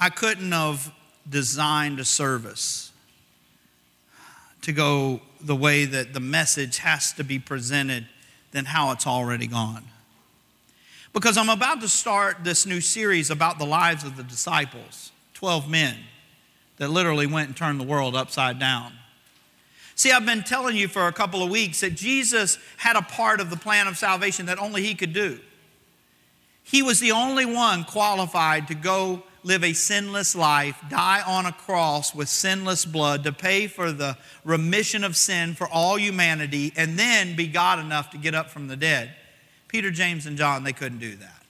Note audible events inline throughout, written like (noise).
I couldn't have designed a service to go the way that the message has to be presented than how it's already gone. Because I'm about to start this new series about the lives of the disciples, 12 men that literally went and turned the world upside down. See, I've been telling you for a couple of weeks that Jesus had a part of the plan of salvation that only He could do. He was the only one qualified to go live a sinless life, die on a cross with sinless blood to pay for the remission of sin for all humanity, and then be God enough to get up from the dead. Peter, James, and John, they couldn't do that.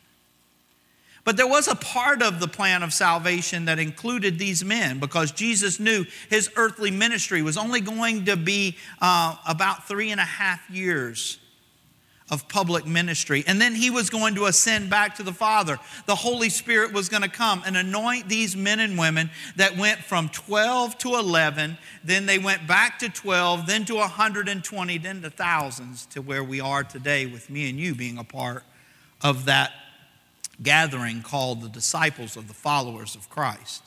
But there was a part of the plan of salvation that included these men because Jesus knew his earthly ministry was only going to be uh, about three and a half years of public ministry. And then he was going to ascend back to the Father. The Holy Spirit was going to come and anoint these men and women that went from 12 to 11, then they went back to 12, then to 120, then to thousands, to where we are today with me and you being a part of that gathering called the disciples of the followers of Christ.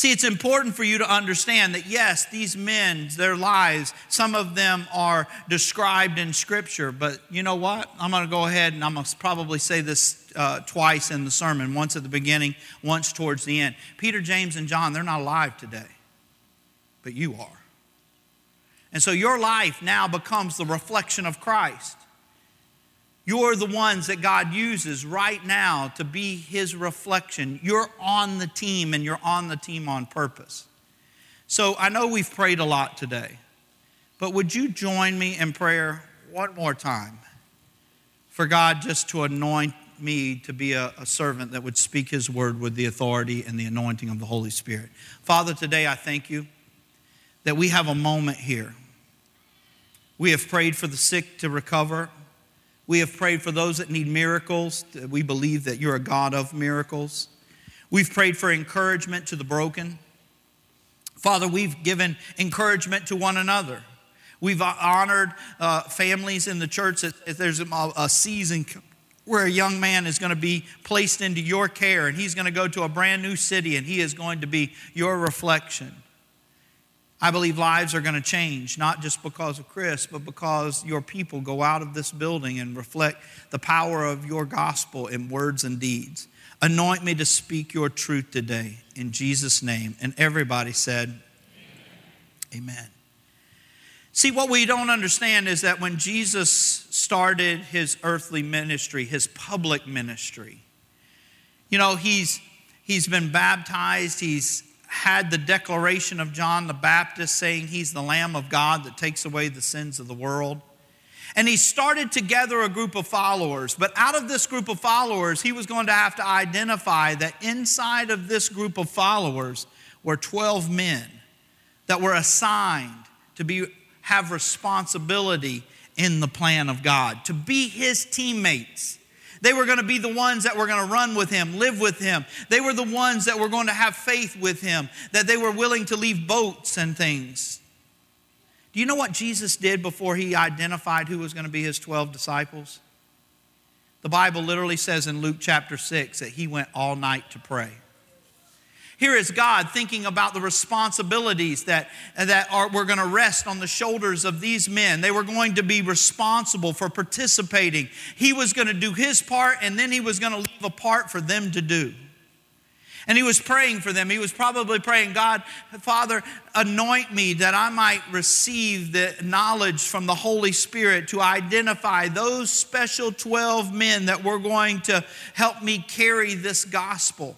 See, it's important for you to understand that yes, these men, their lives, some of them are described in Scripture, but you know what? I'm going to go ahead and I'm going to probably say this uh, twice in the sermon once at the beginning, once towards the end. Peter, James, and John, they're not alive today, but you are. And so your life now becomes the reflection of Christ. You're the ones that God uses right now to be His reflection. You're on the team and you're on the team on purpose. So I know we've prayed a lot today, but would you join me in prayer one more time for God just to anoint me to be a, a, servant that would speak His word with the authority and the anointing of the Holy Spirit? Father, today I thank you that we have a moment here. We have prayed for the sick to recover. We have prayed for those that need miracles. We believe that you're a God of miracles. We've prayed for encouragement to the broken. Father, we've given encouragement to one another. We've honored uh, families in the church. If there's a, a season where a young man is going to be placed into your care and he's going to go to a brand new city and he is going to be your reflection. I believe lives are going to change, not just because of Chris, but because your people go out of this building and reflect the power of your gospel in words and deeds. Anoint me to speak your truth today in Jesus' name. And everybody said, Amen. Amen. See, what we don't understand is that when Jesus started his earthly ministry, his public ministry, you know, he's, he's been baptized, he's had the declaration of John the Baptist saying he's the Lamb of God that takes away the sins of the world. And he started to gather a group of followers. But out of this group of followers, he was going to have to identify that inside of this group of followers were 12 men that were assigned to be, have responsibility in the plan of God, to be his teammates they were going to be the ones that were going to run with him, live with him. They were the ones that were going to have faith with him, that they were willing to leave boats and things. Do you know what Jesus did before he identified who was going to be his 12 disciples? The Bible literally says in Luke chapter 6 that he went all night to pray. Here is God thinking about the responsibilities that, that are, were going to rest on the shoulders of these men. They were going to be responsible for participating. He was going to do his part, and then he was going to leave a part for them to do. And he was praying for them. He was probably praying, God, Father, anoint me that I might receive the knowledge from the Holy Spirit to identify those special 12 men that were going to help me carry this gospel.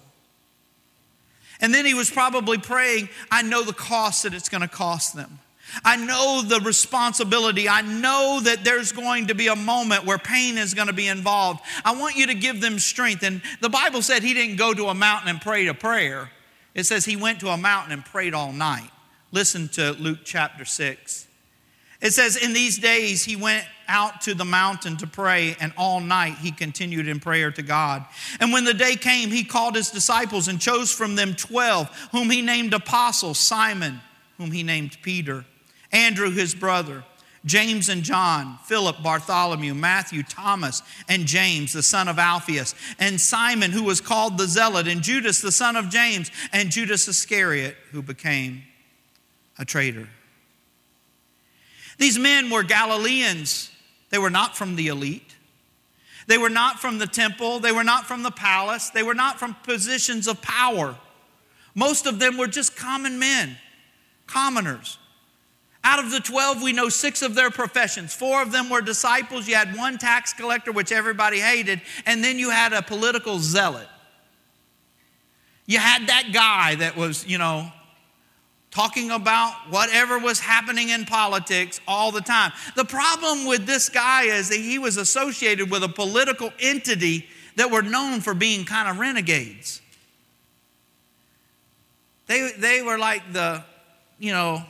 And then he was probably praying, I know the cost that it's going to cost them. I know the responsibility. I know that there's going to be a moment where pain is going to be involved. I want you to give them strength. And the Bible said he didn't go to a mountain and pray a prayer, it says he went to a mountain and prayed all night. Listen to Luke chapter 6. It says, In these days he went out to the mountain to pray, and all night he continued in prayer to God. And when the day came, he called his disciples and chose from them 12, whom he named apostles Simon, whom he named Peter, Andrew his brother, James and John, Philip, Bartholomew, Matthew, Thomas, and James, the son of Alphaeus, and Simon, who was called the Zealot, and Judas, the son of James, and Judas Iscariot, who became a traitor. These men were Galileans. They were not from the elite. They were not from the temple. They were not from the palace. They were not from positions of power. Most of them were just common men, commoners. Out of the 12, we know six of their professions. Four of them were disciples. You had one tax collector, which everybody hated, and then you had a political zealot. You had that guy that was, you know, talking about whatever was happening in politics all the time. The problem with this guy is that he was associated with a political entity that were known for being kind of renegades. They, they were like the, you know,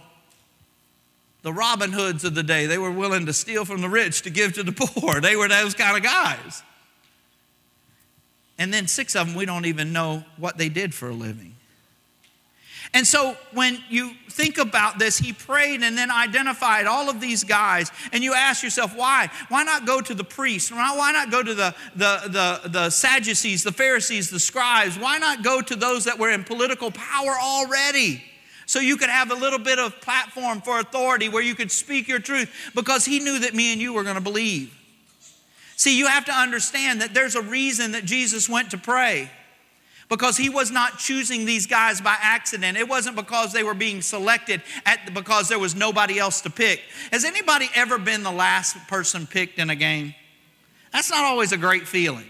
the Robin Hoods of the day. They were willing to steal from the rich to give to the (laughs) poor. They were those kind of guys. And then six of them, we don't even know what they did for a living. And so when you think about this, he prayed and then identified all of these guys, and you ask yourself, why? Why not go to the priests? Why not go to the, the, the, the Sadducees, the Pharisees, the scribes? Why not go to those that were in political power already? so you could have a little bit of platform for authority where you could speak your truth because he knew that me and you were going to believe. See, you have to understand that there's a reason that Jesus went to pray because he was not choosing these guys by accident. It wasn't because they were being selected at, because there was nobody else to pick. Has anybody ever been the last person picked in a game? That's not always a great feeling.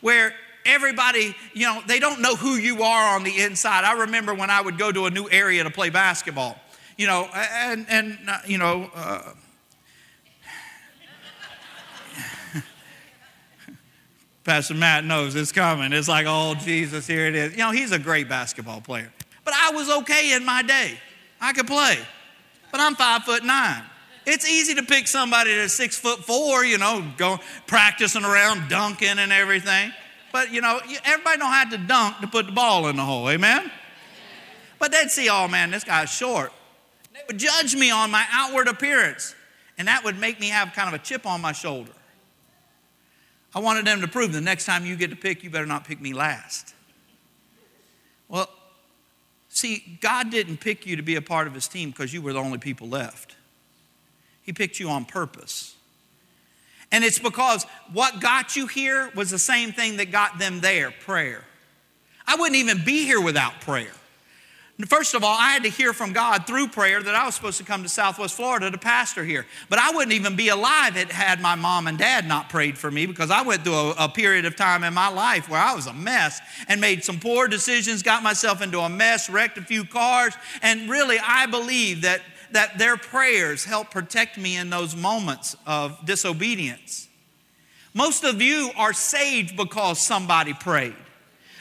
Where everybody, you know, they don't know who you are on the inside. I remember when I would go to a new area to play basketball, you know, and, and uh, you know, uh, Pastor Matt knows it's coming. It's like, oh, Jesus, here it is. You know, he's a great basketball player. But I was okay in my day. I could play. But I'm five foot nine. It's easy to pick somebody that's six foot four, you know, go practicing around, dunking and everything. But you know, everybody know how to dunk to put the ball in the hole. Amen. But they'd see, oh man, this guy's short. They would judge me on my outward appearance, and that would make me have kind of a chip on my shoulder. I wanted them to prove the next time you get to pick, you better not pick me last. Well, see, God didn't pick you to be a part of his team because you were the only people left. He picked you on purpose. And it's because what got you here was the same thing that got them there prayer. I wouldn't even be here without prayer. First of all, I had to hear from God through prayer that I was supposed to come to Southwest Florida to pastor here. But I wouldn't even be alive had my mom and dad not prayed for me because I went through a, a, period of time in my life where I was a mess and made some poor decisions, got myself into a mess, wrecked a few cars. And really, I believe that that their prayers helped protect me in those moments of disobedience. Most of you are saved because somebody prayed.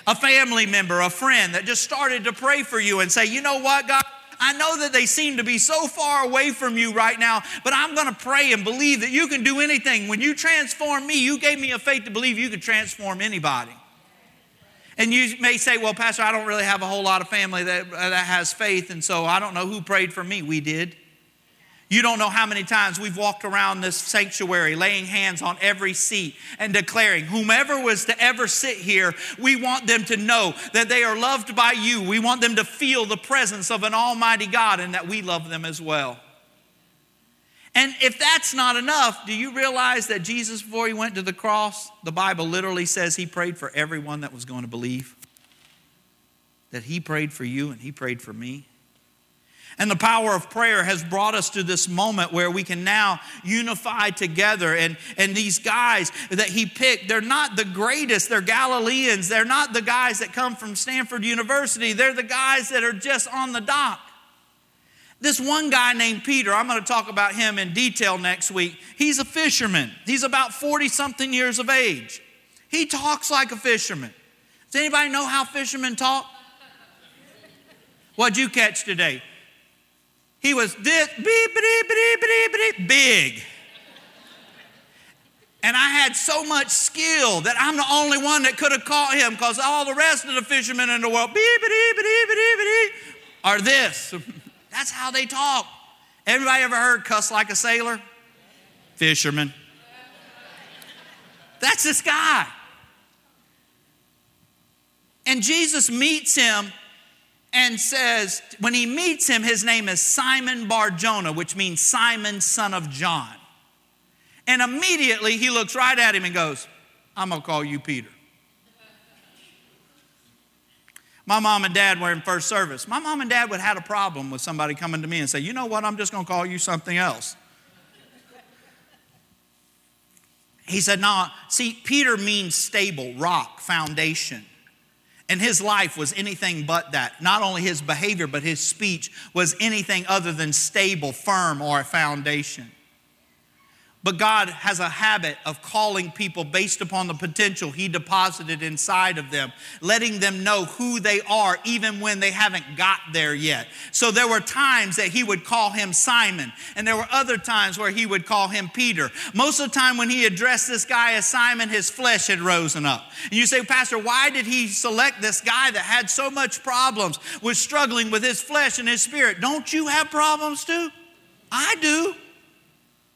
A family member, a friend that just started to pray for you and say, you know what, God, I know that they seem to be so far away from you right now, but I'm going to pray and believe that you can do anything. When you transform me, you gave me a faith to believe you could transform anybody. And you may say, well, Pastor, I don't really have a whole lot of family that, that has faith, and so I don't know who prayed for me. We did. You don't know how many times we've walked around this sanctuary laying hands on every seat and declaring, whomever was to ever sit here, we want them to know that they are loved by you. We want them to feel the presence of an Almighty God and that we love them as well. And if that's not enough, do you realize that Jesus, before he went to the cross, the Bible literally says he prayed for everyone that was going to believe? That he prayed for you and he prayed for me? And the power of prayer has brought us to this moment where we can now unify together. And, and these guys that he picked, they're not the greatest. They're Galileans. They're not the guys that come from Stanford University. They're the guys that are just on the dock. This one guy named Peter, I'm going to talk about him in detail next week. He's a fisherman. He's about 40 something years of age. He talks like a fisherman. Does anybody know how fishermen talk? What'd you catch today? He was this big. And I had so much skill that I'm the only one that could have caught him because all the rest of the fishermen in the world are this. That's how they talk. Everybody ever heard cuss like a sailor? Fisherman. That's this guy. And Jesus meets him and says, when he meets him, his name is Simon Bar Jonah, which means Simon, son of John. And immediately he looks right at him and goes, I'm gonna call you Peter. My mom and dad were in first service. My mom and dad would have had a problem with somebody coming to me and say, You know what? I'm just gonna call you something else. He said, No, see, Peter means stable, rock, foundation. And his life was anything but that. Not only his behavior, but his speech was anything other than stable, firm, or a foundation. But God has a habit of calling people based upon the potential He deposited inside of them, letting them know who they are even when they haven't got there yet. So there were times that He would call him Simon, and there were other times where He would call him Peter. Most of the time, when He addressed this guy as Simon, his flesh had risen up. And you say, Pastor, why did He select this guy that had so much problems, was struggling with his flesh and his spirit? Don't you have problems too? I do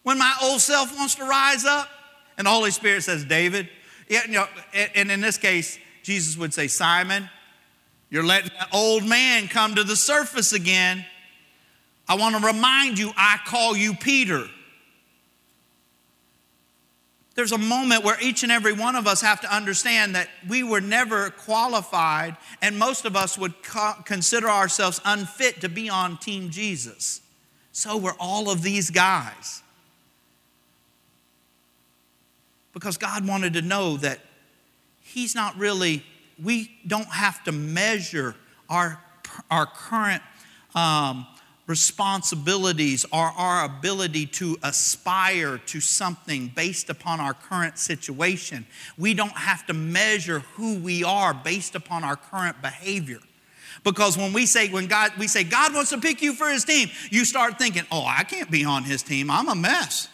when my old self wants to rise up? And the Holy Spirit says, David, yeah, you know, and in this case, Jesus would say, Simon, you're letting that old man come to the surface again. I want to remind you, I call you Peter. There's a moment where each and every one of us have to understand that we were never qualified, and most of us would co- consider ourselves unfit to be on Team Jesus. So were all of these guys. Because God wanted to know that He's not really, we don't have to measure our, our current um, responsibilities or our ability to aspire to something based upon our current situation. We don't have to measure who we are based upon our current behavior. Because when we say, when God, we say, God wants to pick you for his team, you start thinking, oh, I can't be on his team. I'm a mess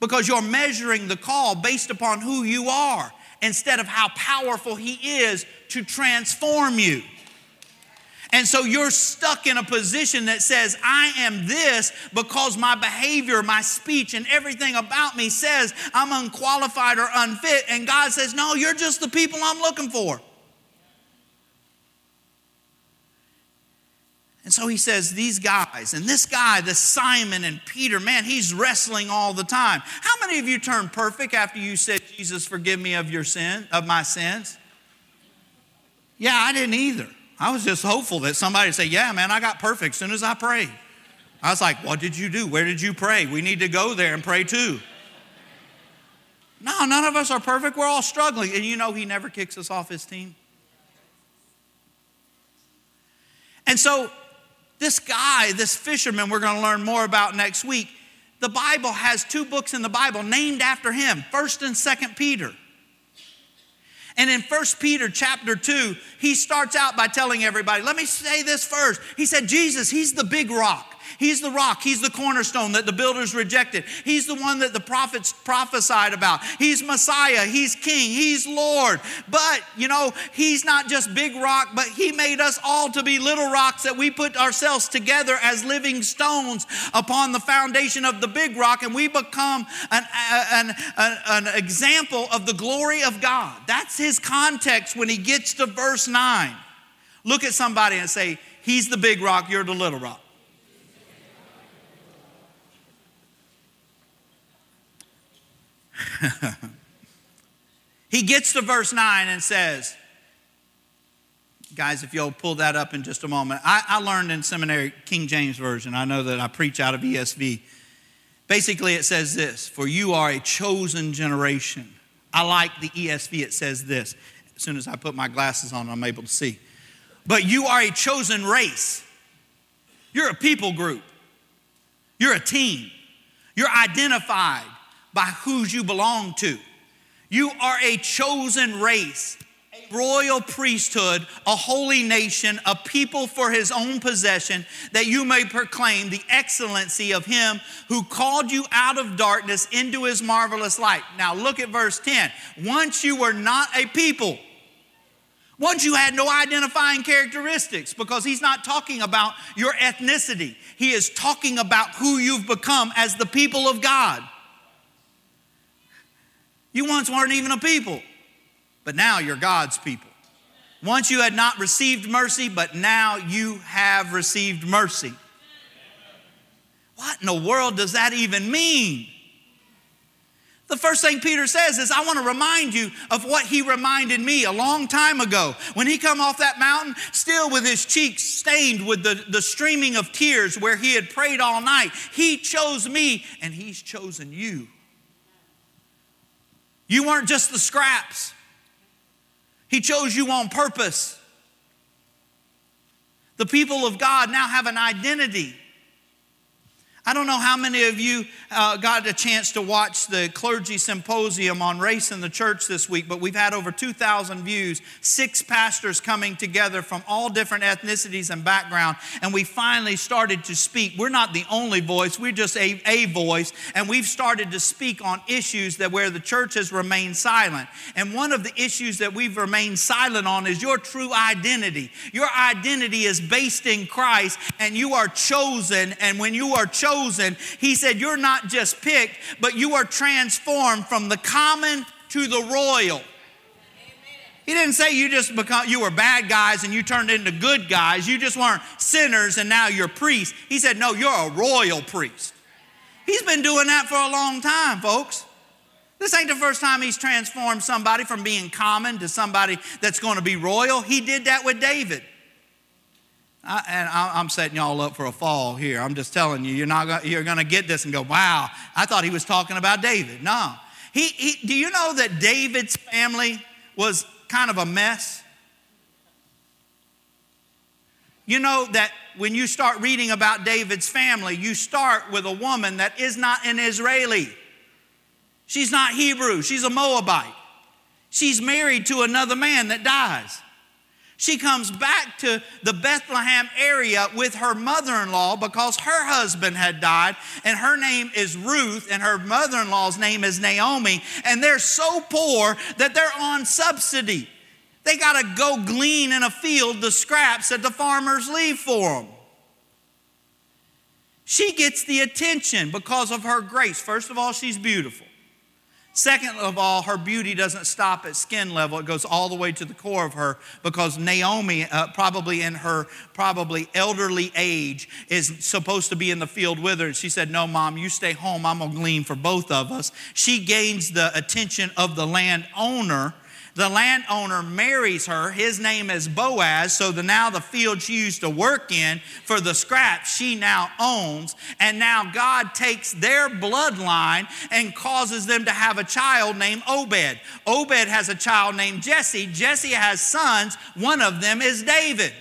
because you're measuring the call based upon who you are instead of how powerful He is to transform you. And so you're stuck in a position that says, I am this because my behavior, my speech, and everything about me says I'm unqualified or unfit. And God says, No, you're just the people I'm looking for. And so he says, These guys, and this guy, the Simon and Peter, man, he's wrestling all the time. How many of you turned perfect after you said, Jesus, forgive me of your sin, of my sins? Yeah, I didn't either. I was just hopeful that somebody would say, Yeah, man, I got perfect as soon as I prayed. I was like, What did you do? Where did you pray? We need to go there and pray too. No, none of us are perfect. We're all struggling. And you know, he never kicks us off his team. And so this guy, this fisherman, we're going to learn more about next week. The Bible has two books in the Bible named after him, 1st and 2nd Peter. And in 1 Peter chapter 2, he starts out by telling everybody, let me say this first. He said, Jesus, he's the big rock. He's the rock. He's the cornerstone that the builders rejected. He's the one that the prophets prophesied about. He's Messiah. He's King. He's Lord. But, you know, He's not just big rock, but He made us all to be little rocks that we put ourselves together as living stones upon the foundation of the big rock, and we become an, an, an, an example of the glory of God. That's His context when He gets to verse 9. Look at somebody and say, He's the big rock, you're the little rock. (laughs) he gets to verse 9 and says, Guys, if you'll pull that up in just a moment. I, I, learned in seminary King James Version. I know that I preach out of ESV. Basically, it says this For you are a chosen generation. I like the ESV, it says this. As soon as I put my glasses on, I'm able to see. But you are a chosen race. You're a people group. You're a team. You're identified by whose you belong to. You are a chosen race, a royal priesthood, a holy nation, a people for his own possession, that you may proclaim the excellency of him who called you out of darkness into his marvelous light. Now look at verse 10. Once you were not a people, Once you had no identifying characteristics because he's not talking about your ethnicity. He is talking about who you've become as the people of God. You once weren't even a people, but now you're God's people. Once you had not received mercy, but now you have received mercy. What in the world does that even mean? The first thing Peter says is, I want to remind you of what he reminded me a long time ago. When he come off that mountain, still with his cheeks stained with the, the streaming of tears where he had prayed all night. He chose me and he's chosen you. You weren't just the scraps. He chose you on purpose. The people of God now have an identity. I don't know how many of you uh, got a chance to watch the clergy symposium on race in the church this week, but we've had over 2,000 views, six pastors coming together from all different ethnicities and background, and we finally started to speak. We're not the only voice, we're just a, a voice, and we've started to speak on issues that where the church has remained silent. And one of the issues that we've remained silent on is your true identity. Your identity is based in Christ, and you are chosen, and when you are chosen, chosen, he said, You're not just picked, but you are transformed from the common to the royal. He didn't say you just become you were bad guys and you turned into good guys. You just weren't sinners and now you're priests. He said, No, you're a royal priest. He's been doing that for a long time, folks. This ain't the first time he's transformed somebody from being common to somebody that's going to be royal. He did that with David. I, and I, am setting y'all up for a fall here. I'm just telling you, you're not you're going to get this and go, wow, I thought he was talking about David. No. He, he, do you know that David's family was kind of a mess? You know that when you start reading about David's family, you start with a woman that is not an Israeli. She's not Hebrew, she's a Moabite. She's married to another man that dies. She comes back to the Bethlehem area with her mother in law because her husband had died, and her name is Ruth, and her mother in law's name is Naomi. And they're so poor that they're on subsidy. They got to go glean in a field the scraps that the farmers leave for them. She gets the attention because of her grace. First of all, she's beautiful. Second of all, her beauty doesn't stop at skin level. It goes all the way to the core of her because Naomi, uh, probably in her probably elderly age, is supposed to be in the field with her. And she said, No, mom, you stay home. I'm going to glean for both of us. She gains the attention of the landowner the landowner marries her. His name is Boaz. So the, now the field she used to work in for the scraps, she now owns. And now God takes their bloodline and causes them to have a child named Obed. Obed has a child named Jesse. Jesse has sons. One of them is David.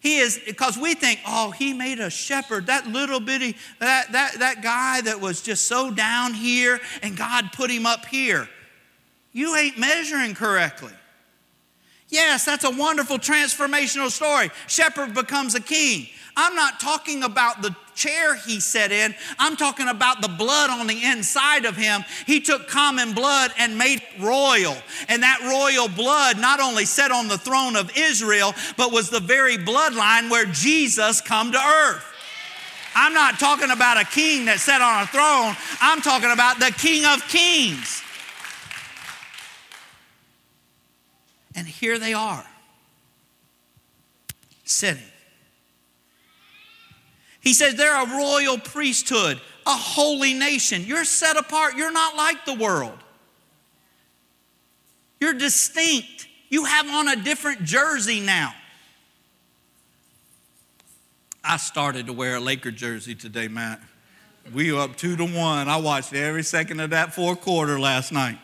He is because we think, oh, he made a shepherd, that little bitty, that, that, that guy that was just so down here, and God put him up here you ain't measuring correctly. Yes, that's a wonderful transformational story. Shepherd becomes a king. I'm not talking about the chair he sat in, I'm talking about the blood on the inside of him. He took common blood and made it royal. And that royal blood not only sat on the throne of Israel, but was the very bloodline where Jesus come to earth. I'm not talking about a king that sat on a throne, I'm talking about the King of Kings. And here they are, sitting. He says they're a royal priesthood, a holy nation. You're set apart. You're not like the world. You're distinct. You have on a different jersey now. I started to wear a Laker jersey today, Matt. We up two to one. I watched every second of that fourth quarter last night.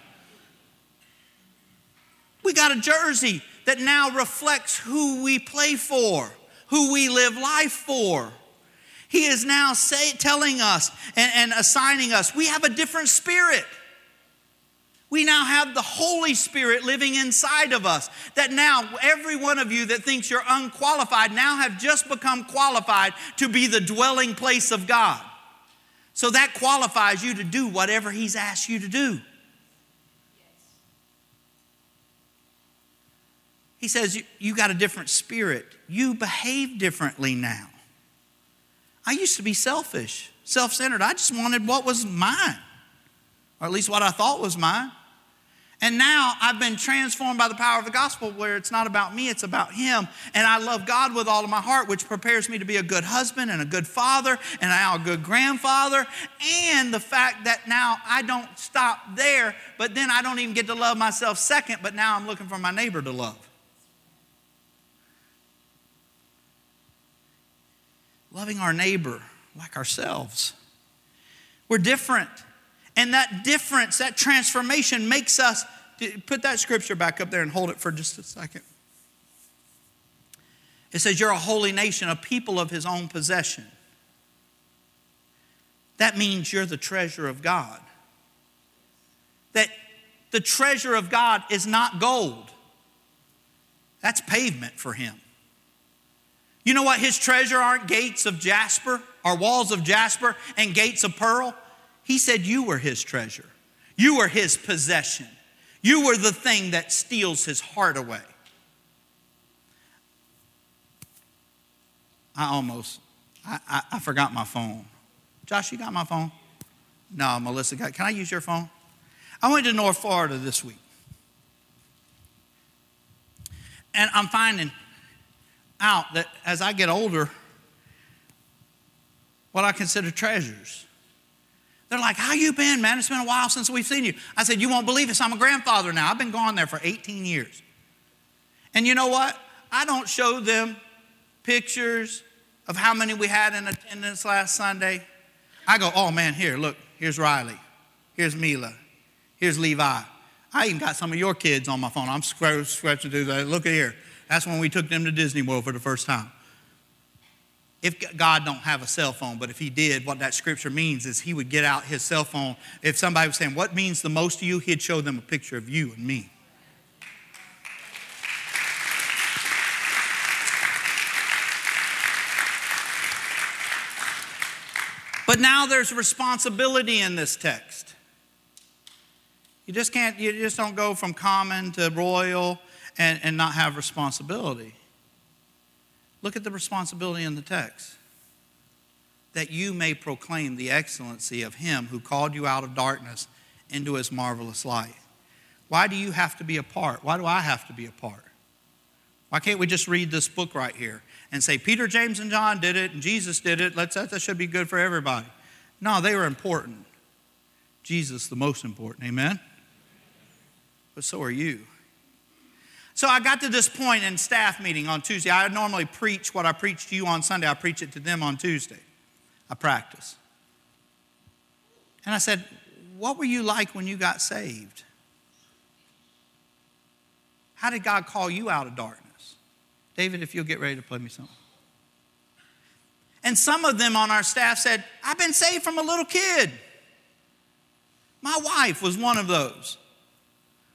We got a jersey that now reflects who we play for, who we live life for. He is now say, telling us and, and assigning us we have a different spirit. We now have the Holy Spirit living inside of us. That now, every one of you that thinks you're unqualified now have just become qualified to be the dwelling place of God. So that qualifies you to do whatever He's asked you to do. He says, you, got a different spirit. You behave differently now. I used to be selfish, self centered. I just wanted what was mine, or at least what I thought was mine. And now I've been transformed by the power of the gospel where it's not about me, it's about Him. And I love God with all of my heart, which prepares me to be a good husband and a good father and now a good grandfather. And the fact that now I don't stop there, but then I don't even get to love myself second, but now I'm looking for my neighbor to love. Loving our neighbor like ourselves. We're different. And that difference, that transformation makes us, put that scripture back up there and hold it for just a second. It says, You're a holy nation, a people of his own possession. That means you're the treasure of God. That the treasure of God is not gold, that's pavement for him. You know what? His treasure aren't gates of jasper, or walls of jasper and gates of pearl. He said you were his treasure. You were his possession. You were the thing that steals his heart away. I almost, I, I, I, forgot my phone. Josh, you got my phone? No, Melissa got, can I use your phone? I went to North Florida this week. And I'm finding out that as I get older, what I consider treasures they're like, How you been, man? It's been a while since we've seen you. I said, You won't believe this. I'm a grandfather now. I've been gone there for 18 years. And you know what? I don't show them pictures of how many we had in attendance last Sunday. I go, Oh man, here, look, here's Riley. Here's Mila. Here's Levi. I even got some of your kids on my phone. I'm scratching through that. Look at here. That's when we took them to Disney World for the first time if God don't have a cell phone, but if he did, what that scripture means is he would get out his cell phone. If somebody was saying, What means the most to you? he'd show them a picture of you and me. But now there's responsibility in this text. You just can't, you just don't go from common to royal and, and not have responsibility. Look at the responsibility in the text that you may proclaim the excellency of him who called you out of darkness into his marvelous light. Why do you have to be a part? Why do I have to be a part? Why can't we just read this book right here and say, Peter, James, and John did it, and Jesus did it? Let's, that should be good for everybody. No, they were important. Jesus, the most important. Amen? But so are you. So I got to this point in staff meeting on Tuesday. I normally preach what I preach to you on Sunday, I preach it to them on Tuesday. I practice. And I said, What were you like when you got saved? How did God call you out of darkness? David, if you'll get ready to play me something. And some of them on our staff said, I've been saved from a little kid. My wife was one of those.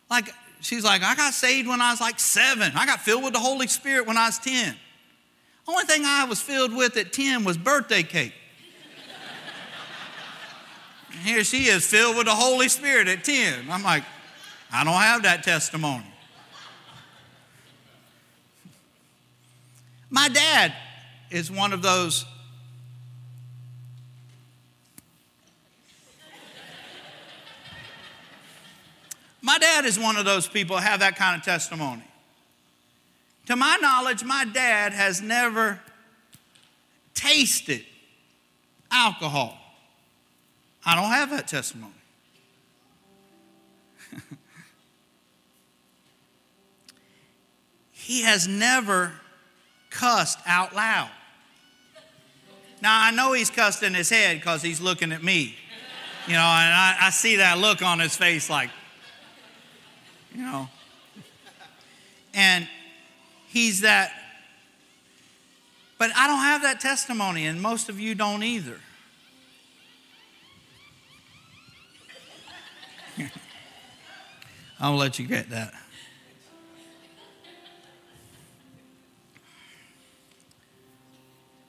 Like, she's like, I got saved when I was like seven. I got filled with the Holy Spirit when I was 10. Only thing I was filled with at 10 was birthday cake. (laughs) here she is filled with the Holy Spirit at 10. I'm like, I don't have that testimony. My dad is one of those My dad is one of those people have that kind of testimony. To my knowledge, my dad has never tasted alcohol. I don't have that testimony. (laughs) he has never cussed out loud. Now, I know he's cussed in his head because he's looking at me, you know, and I, I see that look on his face like, you know. And he's that. But I don't have that testimony, and most of you don't either. (laughs) I'll let you get that.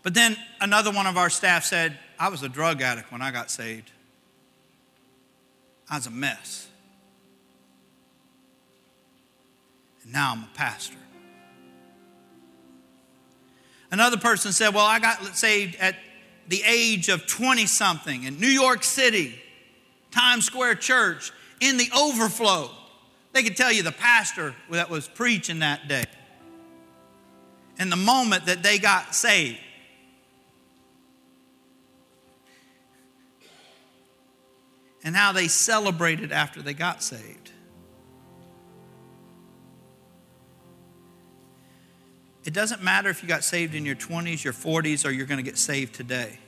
But then another one of our staff said, I was a drug addict when I got saved. I was a mess. Now I'm a pastor. Another person said, Well, I got saved at the age of 20 something in New York City, Times Square Church, in the overflow. They could tell you the pastor that was preaching that day. And the moment that they got saved. And how they celebrated after they got saved. It doesn't matter if you got saved in your 20s, your 40s, or you're going to get saved today.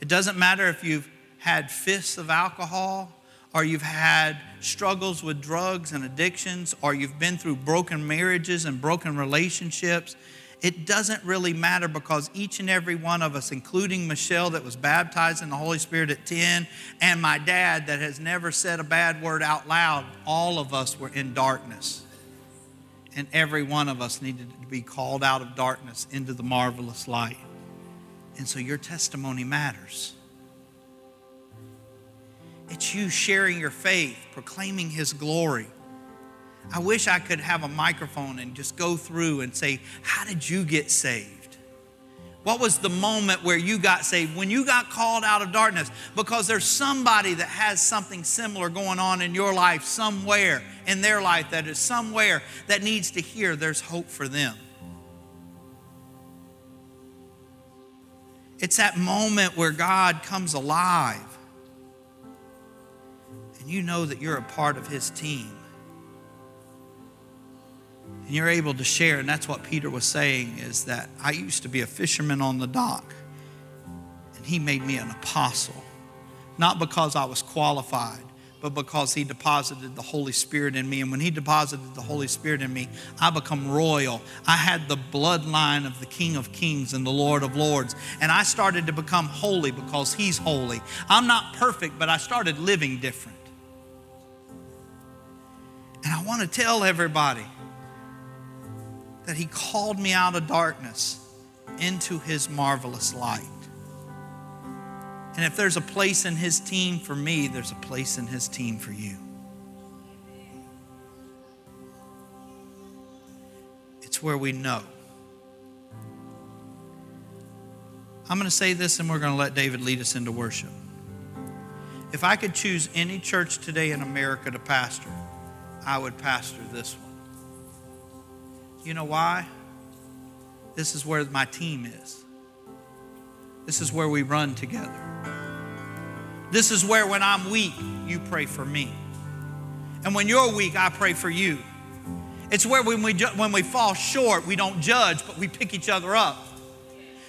It doesn't matter if you've had fists of alcohol, or you've had struggles with drugs and addictions, or you've been through broken marriages and broken relationships. It doesn't really matter because each and every one of us, including Michelle that was baptized in the Holy Spirit at 10, and my dad that has never said a bad word out loud, all of us were in darkness and every one of us needed to be called out of darkness into the marvelous light. And so your testimony matters. It's you sharing your faith, proclaiming His glory. I wish I could have a microphone and just go through and say, How did you get saved? What was the moment where you got saved? When you got called out of darkness? Because there's somebody that has something similar going on in your life somewhere, in their life that is somewhere that needs to hear there's hope for them. It's that moment where God comes alive and you know that you're a part of His team and you're able to share and that's what peter was saying is that i used to be a fisherman on the dock and he made me an apostle. Not because i was qualified but because he deposited the holy spirit in me. And when he deposited the holy spirit in me i become royal. I had the bloodline of the king of kings and the lord of lords. And i started to become holy because he's holy. I'm not perfect but i started living different. And i want to tell everybody that He called me out of darkness into His marvelous light. And if there's a place in His team for me, there's a place in His team for you. It's where we know. I'm going to say this and we're going to let David lead us into worship. If I could choose any church today in America to pastor, I would pastor this one. You know why? This is where my team is. This is where we run together. This is where, when I'm weak, you pray for me. And when you're weak, I pray for you. It's where when we, when we fall short, we don't judge, but we pick each other up.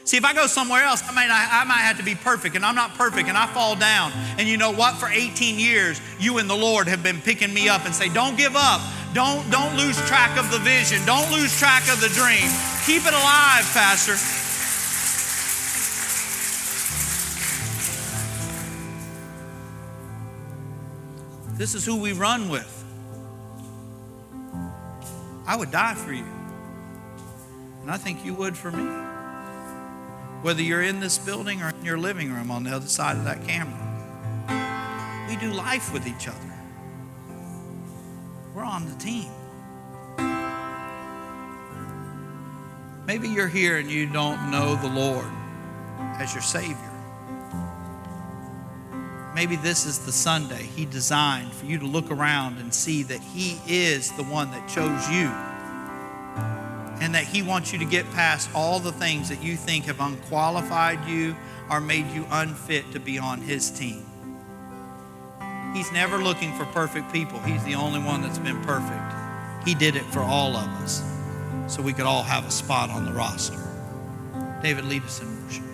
See, if I go somewhere else, I might, I might have to be perfect, and I'm not perfect, and I fall down. And you know what? For 18 years, you and the Lord have been picking me up and say, Don't give up. Don't, don't lose track of the vision. Don't lose track of the dream. Keep it alive, Pastor. This is who we run with. I would die for you. And I think you would for me. Whether you're in this building or in your living room on the other side of that camera, we do life with each other. We're on the team. Maybe you're here and you don't know the Lord as your Savior. Maybe this is the Sunday He designed for you to look around and see that He is the one that chose you and that He wants you to get past all the things that you think have unqualified you or made you unfit to be on His team. He's never looking for perfect people. He's the only one that's been perfect. He did it for all of us so we could all have a spot on the roster. David, lead us in worship.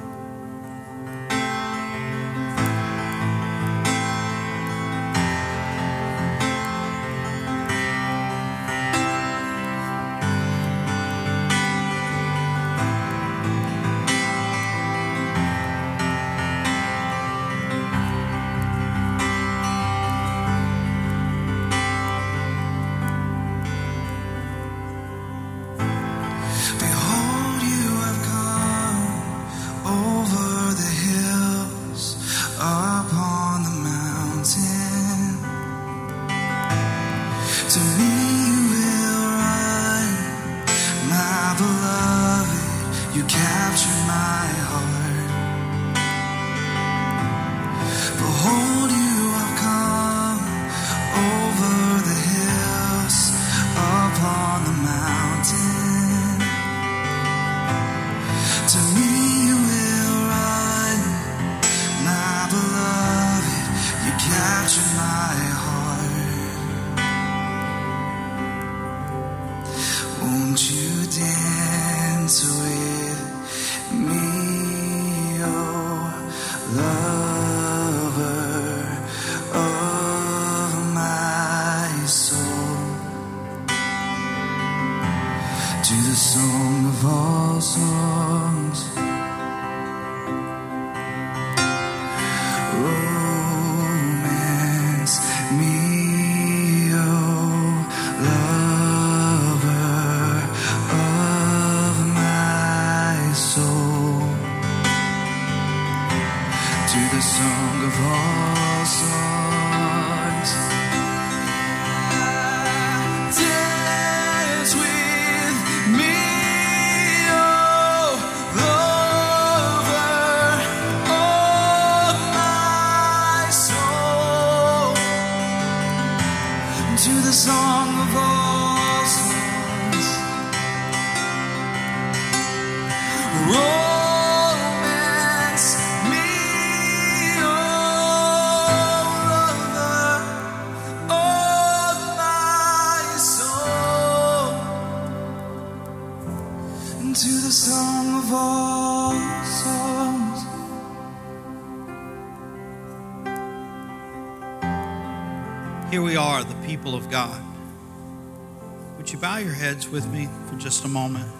Are, the people of God. Would you bow your heads with me for just a moment?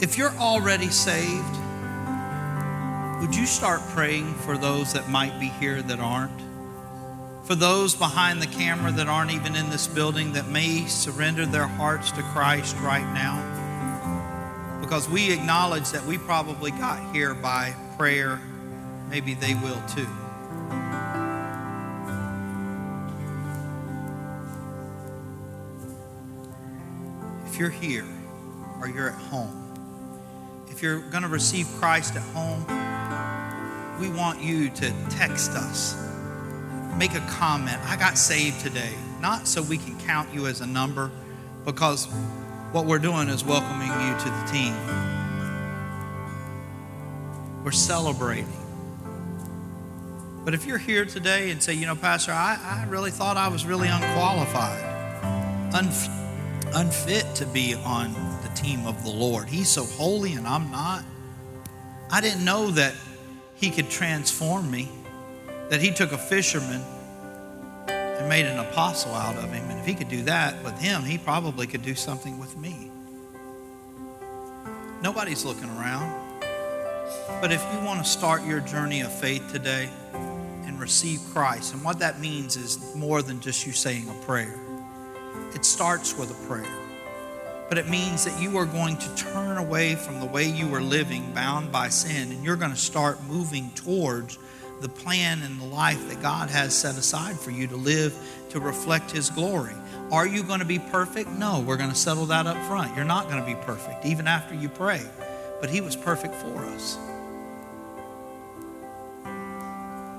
If you're already saved, would you start praying for those that might be here that aren't? For those behind the camera that aren't even in this building that may surrender their hearts to Christ right now? Because we acknowledge that we probably got here by prayer. Maybe they will too. If you're here or you're at home, if you're going to receive Christ at home, we want you to text us. Make a comment. I got saved today. Not so we can count you as a number, because what we're doing is welcoming you to the team. We're celebrating. But if you're here today and say, you know, Pastor, I, I really thought I was really unqualified, unfit to be on the team of the Lord. He's so holy and I'm not. I didn't know that He could transform me, that He took a fisherman and made an apostle out of him. And if He could do that with him, He probably could do something with me. Nobody's looking around. But if you want to start your journey of faith today and receive Christ, and what that means is more than just you saying a prayer, it starts with a prayer. But it means that you are going to turn away from the way you were living, bound by sin, and you're going to start moving towards the plan and the life that God has set aside for you to live to reflect His glory. Are you going to be perfect? No, we're going to settle that up front. You're not going to be perfect, even after you pray. But He was perfect for us.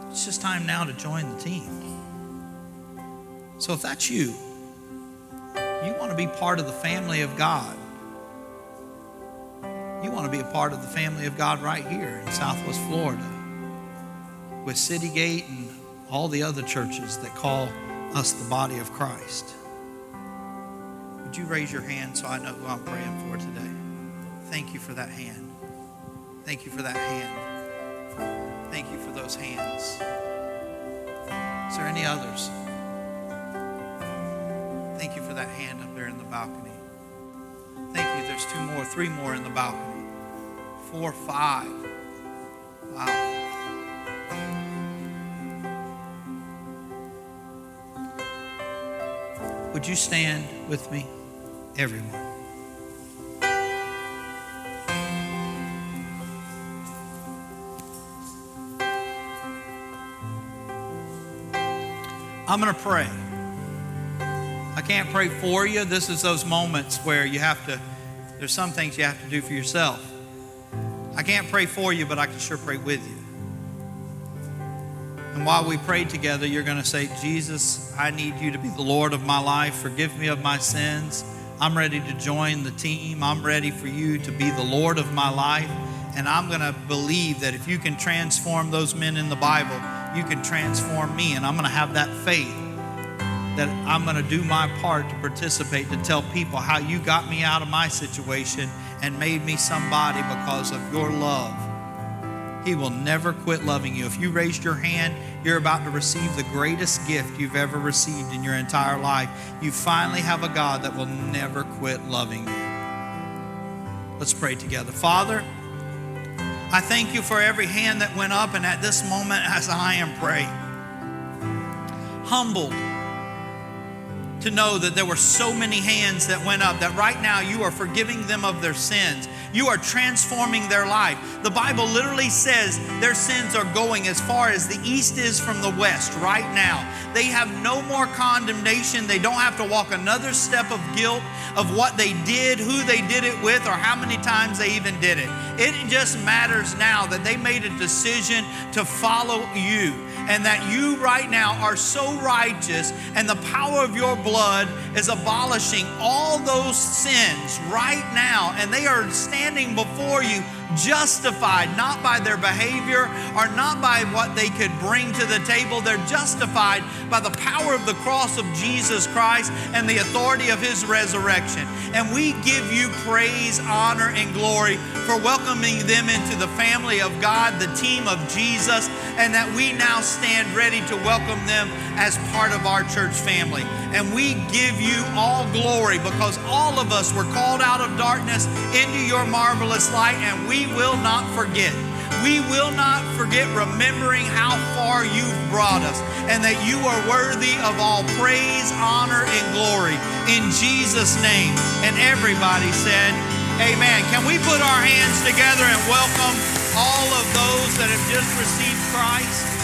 It's just time now to join the team. So if that's you, be part of the family of God. You want to be a part of the family of God right here in Southwest Florida with City Gate and all the other churches that call us the body of Christ. Would you raise your hand so I know who I'm praying for today? Thank you for that hand. Thank you for that hand. Thank you for those hands. Is there any others? Thank you for that hand there in the balcony. Thank you. There's two more, three more in the balcony. Four, five. Wow. Would you stand with me, everyone? I'm going to pray. Can't pray for you. This is those moments where you have to, there's some things you have to do for yourself. I can't pray for you, but I can sure pray with you. And while we pray together, you're going to say, Jesus, I need you to be the Lord of my life. Forgive me of my sins. I'm ready to join the team. I'm ready for you to be the Lord of my life. And I'm going to believe that if you can transform those men in the Bible, you can transform me. And I'm going to have that faith that I'm going to do my part to participate, to tell people how you got me out of my situation and made me somebody because of your love. He will never quit loving you. If you raised your hand, you're about to receive the greatest gift you've ever received in your entire life. You finally have a God that will never quit loving you. Let's pray together. Father, I thank you for every hand that went up, and at this moment, as I am praying, humbled to know that there were so many hands that went up, that right now you are forgiving them of their sins. You are transforming their life. The Bible literally says their sins are going as far as the east is from the west right now. They have no more condemnation. They don't have to walk another step of guilt of what they did, who they did it with, or how many times they even did it. It just matters now that they made a decision to follow you and that you right now are so righteous and the power of your blood is abolishing all those sins right now and they are standing before you justified not by their behavior or not by what they could bring to the table. They're justified by the power of the cross of Jesus Christ and the authority of his resurrection. And we give you praise, honor, and glory for welcoming them into the family of God, the team of Jesus, and that we now stand ready to welcome them as part of our church family. And we give you all glory because all of us were called out of darkness into your marvelous light, and we will not forget. We will not forget remembering how far you've brought us and that you are worthy of all praise, honor, and glory. In Jesus' name. And everybody said, Amen. Can we put our hands together and welcome all of those that have just received Christ?